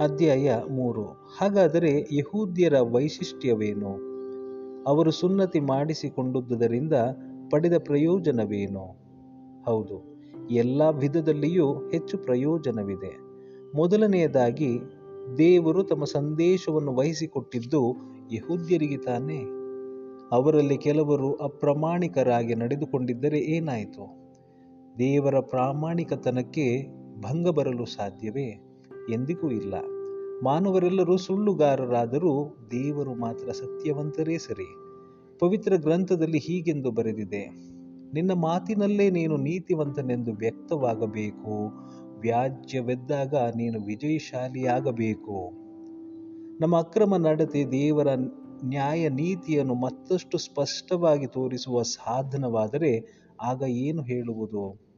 ಅಧ್ಯಾಯ ಮೂರು. ಹಾಗಾದರೆ ಯಹೂದ್ಯರ ವೈಶಿಷ್ಟ್ಯವೇನು? ಅವರು ಸುನ್ನತಿ ಮಾಡಿಸಿಕೊಂಡುದರಿಂದ ಪಡೆದ ಪ್ರಯೋಜನವೇನು? ಹೌದು, ಎಲ್ಲ ವಿಧದಲ್ಲಿಯೂ ಹೆಚ್ಚು ಪ್ರಯೋಜನವಿದೆ. ಮೊದಲನೆಯದಾಗಿ, ದೇವರು ತಮ್ಮ ಸಂದೇಶವನ್ನು ವಹಿಸಿಕೊಟ್ಟಿದ್ದು ಯಹೂದ್ಯರಿಗೆ ತಾನೇ. ಅವರಲ್ಲಿ ಕೆಲವರು ಅಪ್ರಾಮಾಣಿಕರಾಗಿ ನಡೆದುಕೊಂಡಿದ್ದರೆ ಏನಾಯಿತು? ದೇವರ ಪ್ರಾಮಾಣಿಕತನಕ್ಕೆ ಭಂಗ ಬರಲು ಸಾಧ್ಯವೇ? ಎಂದಿಗೂ ಇಲ್ಲ. ಮಾನವರೆಲ್ಲರೂ ಸುಳ್ಳುಗಾರರಾದರೂ ದೇವರು ಮಾತ್ರ ಸತ್ಯವಂತರೇ ಸರಿ. ಪವಿತ್ರ ಗ್ರಂಥದಲ್ಲಿ ಹೀಗೆಂದು ಬರೆದಿದೆ, ನಿನ್ನ ಮಾತಿನಲ್ಲೇ ನೀನು ನೀತಿವಂತನೆಂದು ವ್ಯಕ್ತವಾಗಬೇಕು. ವ್ಯಾಜ್ಯವೆದ್ದಾಗ ನೀನು ವಿಜಯಶಾಲಿಯಾಗಬೇಕು. ನಮ್ಮ ಅಕ್ರಮ ನಡತೆ ದೇವರ ನ್ಯಾಯ ನೀತಿಯನ್ನು ಮತ್ತಷ್ಟು ಸ್ಪಷ್ಟವಾಗಿ ತೋರಿಸುವ ಸಾಧನವಾದರೆ ಆಗ ಏನು ಹೇಳುವುದು?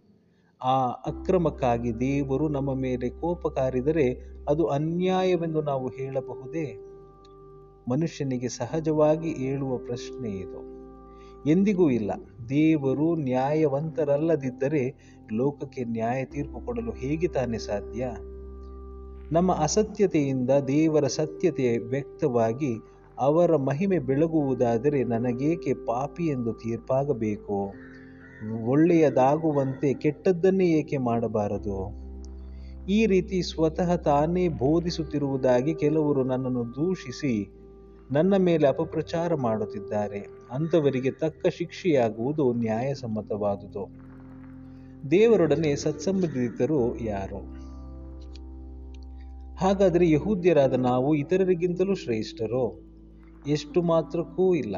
ಆ ಅಕ್ರಮಕ್ಕಾಗಿ ದೇವರು ನಮ್ಮ ಮೇಲೆ ಕೋಪ ಕಾರಿದರೆ ಅದು ಅನ್ಯಾಯವೆಂದು ನಾವು ಹೇಳಬಹುದೇ? ಮನುಷ್ಯನಿಗೆ ಸಹಜವಾಗಿ ಏಳುವ ಪ್ರಶ್ನೆ ಇದು. ಎಂದಿಗೂ ಇಲ್ಲ. ದೇವರು ನ್ಯಾಯವಂತರಲ್ಲದಿದ್ದರೆ ಲೋಕಕ್ಕೆ ನ್ಯಾಯ ತೀರ್ಪು ಕೊಡಲು ಹೇಗೆ ತಾನೇ ಸಾಧ್ಯ? ನಮ್ಮ ಅಸತ್ಯತೆಯಿಂದ ದೇವರ ಸತ್ಯತೆ ವ್ಯಕ್ತವಾಗಿ ಅವರ ಮಹಿಮೆ ಬೆಳಗುವುದಾದರೆ ನನಗೇಕೆ ಪಾಪಿ ಎಂದು ತೀರ್ಪಾಗಬೇಕು? ಒಳ್ಳೆಯದಾಗುವಂತೆ ಕೆಟ್ಟದ್ದನ್ನೇ ಏಕೆ ಮಾಡಬಾರದು? ಈ ರೀತಿ ಸ್ವತಃ ತಾನೇ ಬೋಧಿಸುತ್ತಿರುವುದಾಗಿ ಕೆಲವರು ನನ್ನನ್ನು ದೂಷಿಸಿ ನನ್ನ ಮೇಲೆ ಅಪಪ್ರಚಾರ ಮಾಡುತ್ತಿದ್ದಾರೆ. ಅಂಥವರಿಗೆ ತಕ್ಕ ಶಿಕ್ಷೆಯಾಗುವುದು ನ್ಯಾಯಸಮ್ಮತವಾದುದು. ದೇವರೊಡನೆ ಸತ್ಸಂಬಂಧಿತರು ಯಾರು? ಹಾಗಾದರೆ ಯಹೂದ್ಯರಾದ ನಾವು ಇತರರಿಗಿಂತಲೂ ಶ್ರೇಷ್ಠರೋ? ಎಷ್ಟು ಮಾತ್ರಕ್ಕೂ ಇಲ್ಲ.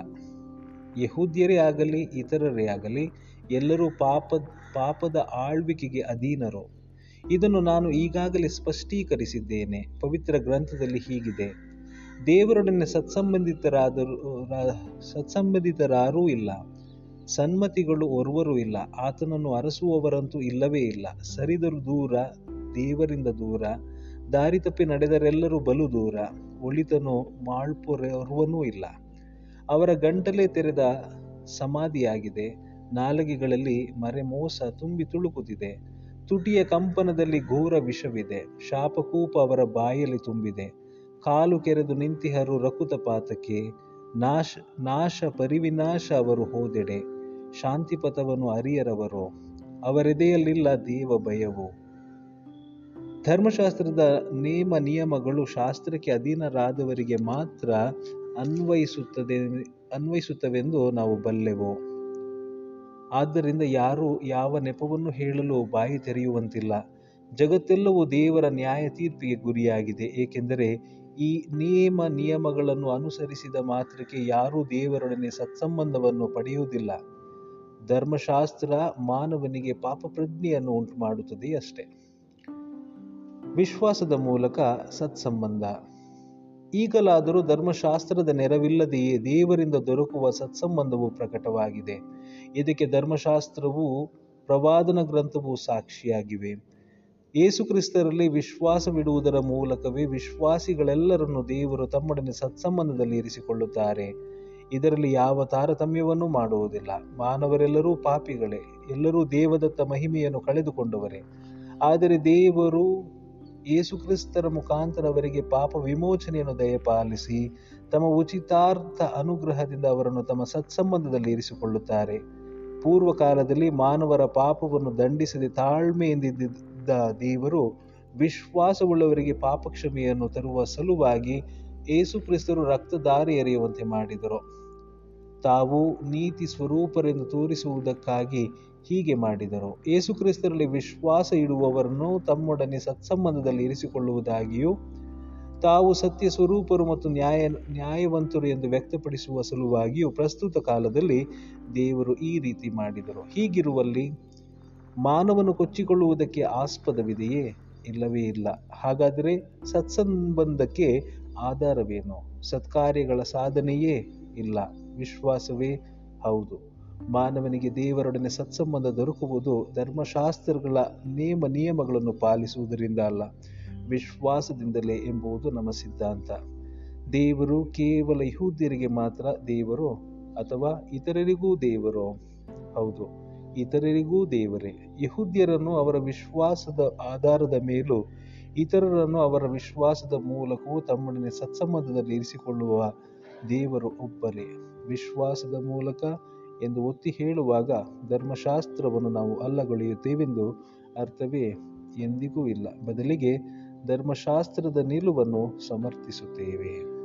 ಯಹೂದ್ಯರೇ ಆಗಲಿ, ಇತರರೇ ಆಗಲಿ ಎಲ್ಲರೂ ಪಾಪ ಪಾಪದ ಆಳ್ವಿಕೆಗೆ ಅಧೀನರು. ಇದನ್ನು ನಾನು ಈಗಾಗಲೇ ಸ್ಪಷ್ಟೀಕರಿಸಿದ್ದೇನೆ. ಪವಿತ್ರ ಗ್ರಂಥದಲ್ಲಿ ಹೀಗಿದೆ. ದೇವರೊಡನೆ ಸತ್ಸಂಬಂಧಿತರಾದರೂ ಸತ್ಸಂಬಂಧಿತರಾರೂ ಇಲ್ಲ. ಸನ್ಮತಿಗಳು ಒರ್ವರೂ ಇಲ್ಲ. ಆತನನ್ನು ಅರಸುವವರಂತೂ ಇಲ್ಲವೇ ಇಲ್ಲ. ಸರಿದರು ದೂರ, ದೇವರಿಂದ ದೂರ, ದಾರಿ ತಪ್ಪಿ ನಡೆದರೆಲ್ಲರೂ ಬಲು ದೂರ. ಒಳಿತನು ಒರ್ವನೂ ಇಲ್ಲ. ಅವರ ಗಂಟಲೇ ತೆರೆದ ಸಮಾಧಿಯಾಗಿದೆ. ನಾಲಗೆಗಳಲ್ಲಿ ಮರೆಮೋಸ ತುಂಬಿ ತುಳುಕುತ್ತಿದೆ. ತುಟಿಯ ಕಂಪನದಲ್ಲಿ ಘೋರ ವಿಷವಿದೆ. ಶಾಪಕೂಪ ಅವರ ಬಾಯಲ್ಲಿ ತುಂಬಿದೆ. ಕಾಲು ಕೆರೆದು ನಿಂತಿಹರು ರಕುತ ಪಾತಕ್ಕೆ. ನಾಶ ನಾಶ ಪರಿವಿನಾಶ ಅವರು ಹೋದೆಡೆ. ಶಾಂತಿಪಥವನ್ನು ಅರಿಯರವರು. ಅವರೆದೆಯಲ್ಲಿಲ್ಲ ದೇವ ಭಯವು. ಧರ್ಮಶಾಸ್ತ್ರದ ನೇಮ ನಿಯಮಗಳು ಶಾಸ್ತ್ರಕ್ಕೆ ಅಧೀನರಾದವರಿಗೆ ಮಾತ್ರ ಅನ್ವಯಿಸುತ್ತದೆ, ಅನ್ವಯಿಸುತ್ತವೆಂದು ನಾವು ಬಲ್ಲೆವು. ಆದ್ದರಿಂದ ಯಾರೂ ಯಾವ ನೆಪವನ್ನು ಹೇಳಲು ಬಾಯಿ ತೆರೆಯುವಂತಿಲ್ಲ. ಜಗತ್ತೆಲ್ಲವೂ ದೇವರ ನ್ಯಾಯ ತೀರ್ಪಿಗೆ ಗುರಿಯಾಗಿದೆ, ಏಕೆಂದರೆ ಈ ನಿಯಮ ನಿಯಮಗಳನ್ನು ಅನುಸರಿಸಿದ ಮಾತ್ರಕ್ಕೆ ಯಾರೂ ದೇವರೊಡನೆ ಸತ್ಸಂಬಂಧವನ್ನು ಪಡೆಯುವುದಿಲ್ಲ. ಧರ್ಮಶಾಸ್ತ್ರ ಮಾನವನಿಗೆ ಪಾಪ ಪ್ರಜ್ಞೆಯನ್ನು ಉಂಟು ಮಾಡುತ್ತದೆ ಅಷ್ಟೇ ವಿಶ್ವಾಸದ ಮೂಲಕ ಸತ್ಸಂಬಂಧ. ಈಗಲಾದರೂ ಧರ್ಮಶಾಸ್ತ್ರದ ನೆರವಿಲ್ಲದೆಯೇ ದೇವರಿಂದ ದೊರಕುವ ಸತ್ಸಂಬಂಧವು ಪ್ರಕಟವಾಗಿದೆ. ಇದಕ್ಕೆ ಧರ್ಮಶಾಸ್ತ್ರವು ಪ್ರವಾದನ ಗ್ರಂಥವು ಸಾಕ್ಷಿಯಾಗಿವೆ. ಯೇಸುಕ್ರಿಸ್ತರಲ್ಲಿ ವಿಶ್ವಾಸವಿಡುವುದರ ಮೂಲಕವೇ ವಿಶ್ವಾಸಿಗಳೆಲ್ಲರನ್ನು ದೇವರು ತಮ್ಮೊಡನೆ ಸತ್ಸಂಬಂಧದಲ್ಲಿ ಇರಿಸಿಕೊಳ್ಳುತ್ತಾರೆ. ಇದರಲ್ಲಿ ಯಾವ ತಾರತಮ್ಯವನ್ನು ಮಾಡುವುದಿಲ್ಲ. ಮಾನವರೆಲ್ಲರೂ ಪಾಪಿಗಳೇ. ಎಲ್ಲರೂ ದೇವದತ್ತ ಮಹಿಮೆಯನ್ನು ಕಳೆದುಕೊಂಡವರೇ. ಆದರೆ ದೇವರು ಯೇಸುಕ್ರಿಸ್ತರ ಮುಖಾಂತರ ಅವರಿಗೆ ಪಾಪ ವಿಮೋಚನೆಯನ್ನು ದಯಪಾಲಿಸಿ ತಮ್ಮ ಉಚಿತಾರ್ಥ ಅನುಗ್ರಹದಿಂದ ಅವರನ್ನು ತಮ್ಮ ಸತ್ಸಂಬಂಧದಲ್ಲಿ ಇರಿಸಿಕೊಳ್ಳುತ್ತಾರೆ. ಪೂರ್ವ ಕಾಲದಲ್ಲಿ ಮಾನವರ ಪಾಪವನ್ನು ದಂಡಿಸದೆ ತಾಳ್ಮೆಯಿಂದಿದ್ದ ದೇವರು ವಿಶ್ವಾಸವುಳ್ಳವರಿಗೆ ಪಾಪಕ್ಷಮೆಯನ್ನು ತರುವ ಸಲುವಾಗಿ ಏಸುಕ್ರಿಸ್ತರು ರಕ್ತದಾರಿ ಎರೆಯುವಂತೆ ಮಾಡಿದರು. ತಾವು ನೀತಿ ಸ್ವರೂಪರೆಂದು ತೋರಿಸುವುದಕ್ಕಾಗಿ ಹೀಗೆ ಮಾಡಿದರು. ಏಸುಕ್ರಿಸ್ತರಲ್ಲಿ ವಿಶ್ವಾಸ ಇಡುವವರನ್ನು ತಮ್ಮೊಡನೆ ಸತ್ಸಂಬಂಧದಲ್ಲಿ ಇರಿಸಿಕೊಳ್ಳುವುದಾಗಿಯೂ, ತಾವು ಸತ್ಯ ಸ್ವರೂಪರು ಮತ್ತು ನ್ಯಾಯ, ನ್ಯಾಯವಂತರು ಎಂದು ವ್ಯಕ್ತಪಡಿಸುವ ಸಲುವಾಗಿಯೂ ಪ್ರಸ್ತುತ ಕಾಲದಲ್ಲಿ ದೇವರು ಈ ರೀತಿ ಮಾಡಿದರು. ಹೀಗಿರುವಲ್ಲಿ ಮಾನವನು ಕೊಚ್ಚಿಕೊಳ್ಳುವುದಕ್ಕೆ ಆಸ್ಪದವಿದೆಯೇ? ಇಲ್ಲವೇ ಇಲ್ಲ. ಹಾಗಾದರೆ ಸತ್ಸಂಬಂಧಕ್ಕೆ ಆಧಾರವೇನು? ಸತ್ಕಾರ್ಯಗಳ ಸಾಧನೆಯೇ ಇಲ್ಲ. ವಿಶ್ವಾಸವೇ ಹೌದು. ಮಾನವನಿಗೆ ದೇವರೊಡನೆ ಸತ್ಸಂಬಂಧ ದೊರಕುವುದು ಧರ್ಮಶಾಸ್ತ್ರಗಳ ನೇಮ ನಿಯಮಗಳನ್ನು ಪಾಲಿಸುವುದರಿಂದ ಅಲ್ಲ, ವಿಶ್ವಾಸದಿಂದಲೇ ಎಂಬುದು ನಮ್ಮ ಸಿದ್ಧಾಂತ. ದೇವರು ಕೇವಲ ಯಹೂದ್ಯರಿಗೆ ಮಾತ್ರ ದೇವರು ಅಥವಾ ಇತರರಿಗೂ ದೇವರು? ಹೌದು, ಇತರರಿಗೂ ದೇವರೇ. ಯಹೂದ್ಯರನ್ನು ಅವರ ವಿಶ್ವಾಸದ ಆಧಾರದ ಮೇಲೂ, ಇತರರನ್ನು ಅವರ ವಿಶ್ವಾಸದ ಮೂಲಕವೂ ತಮ್ಮೊಡನೆ ಸತ್ಸಂಬಂಧದಲ್ಲಿ ಇರಿಸಿಕೊಳ್ಳುವ ದೇವರು ಒಬ್ಬರೇ ವಿಶ್ವಾಸದ ಮೂಲಕ ಎಂದು ಒತ್ತಿ ಹೇಳುವಾಗ ಧರ್ಮಶಾಸ್ತ್ರವನ್ನು ನಾವು ಅಲ್ಲಗೊಳೆಯುತ್ತೇವೆಂದು ಅರ್ಥವೇ ಎಂದಿಗೂ ಇಲ್ಲ. ಬದಲಿಗೆ ಧರ್ಮಶಾಸ್ತ್ರದ ನಿಲುವನ್ನು ಸಮರ್ಥಿಸುತ್ತೇವೆ.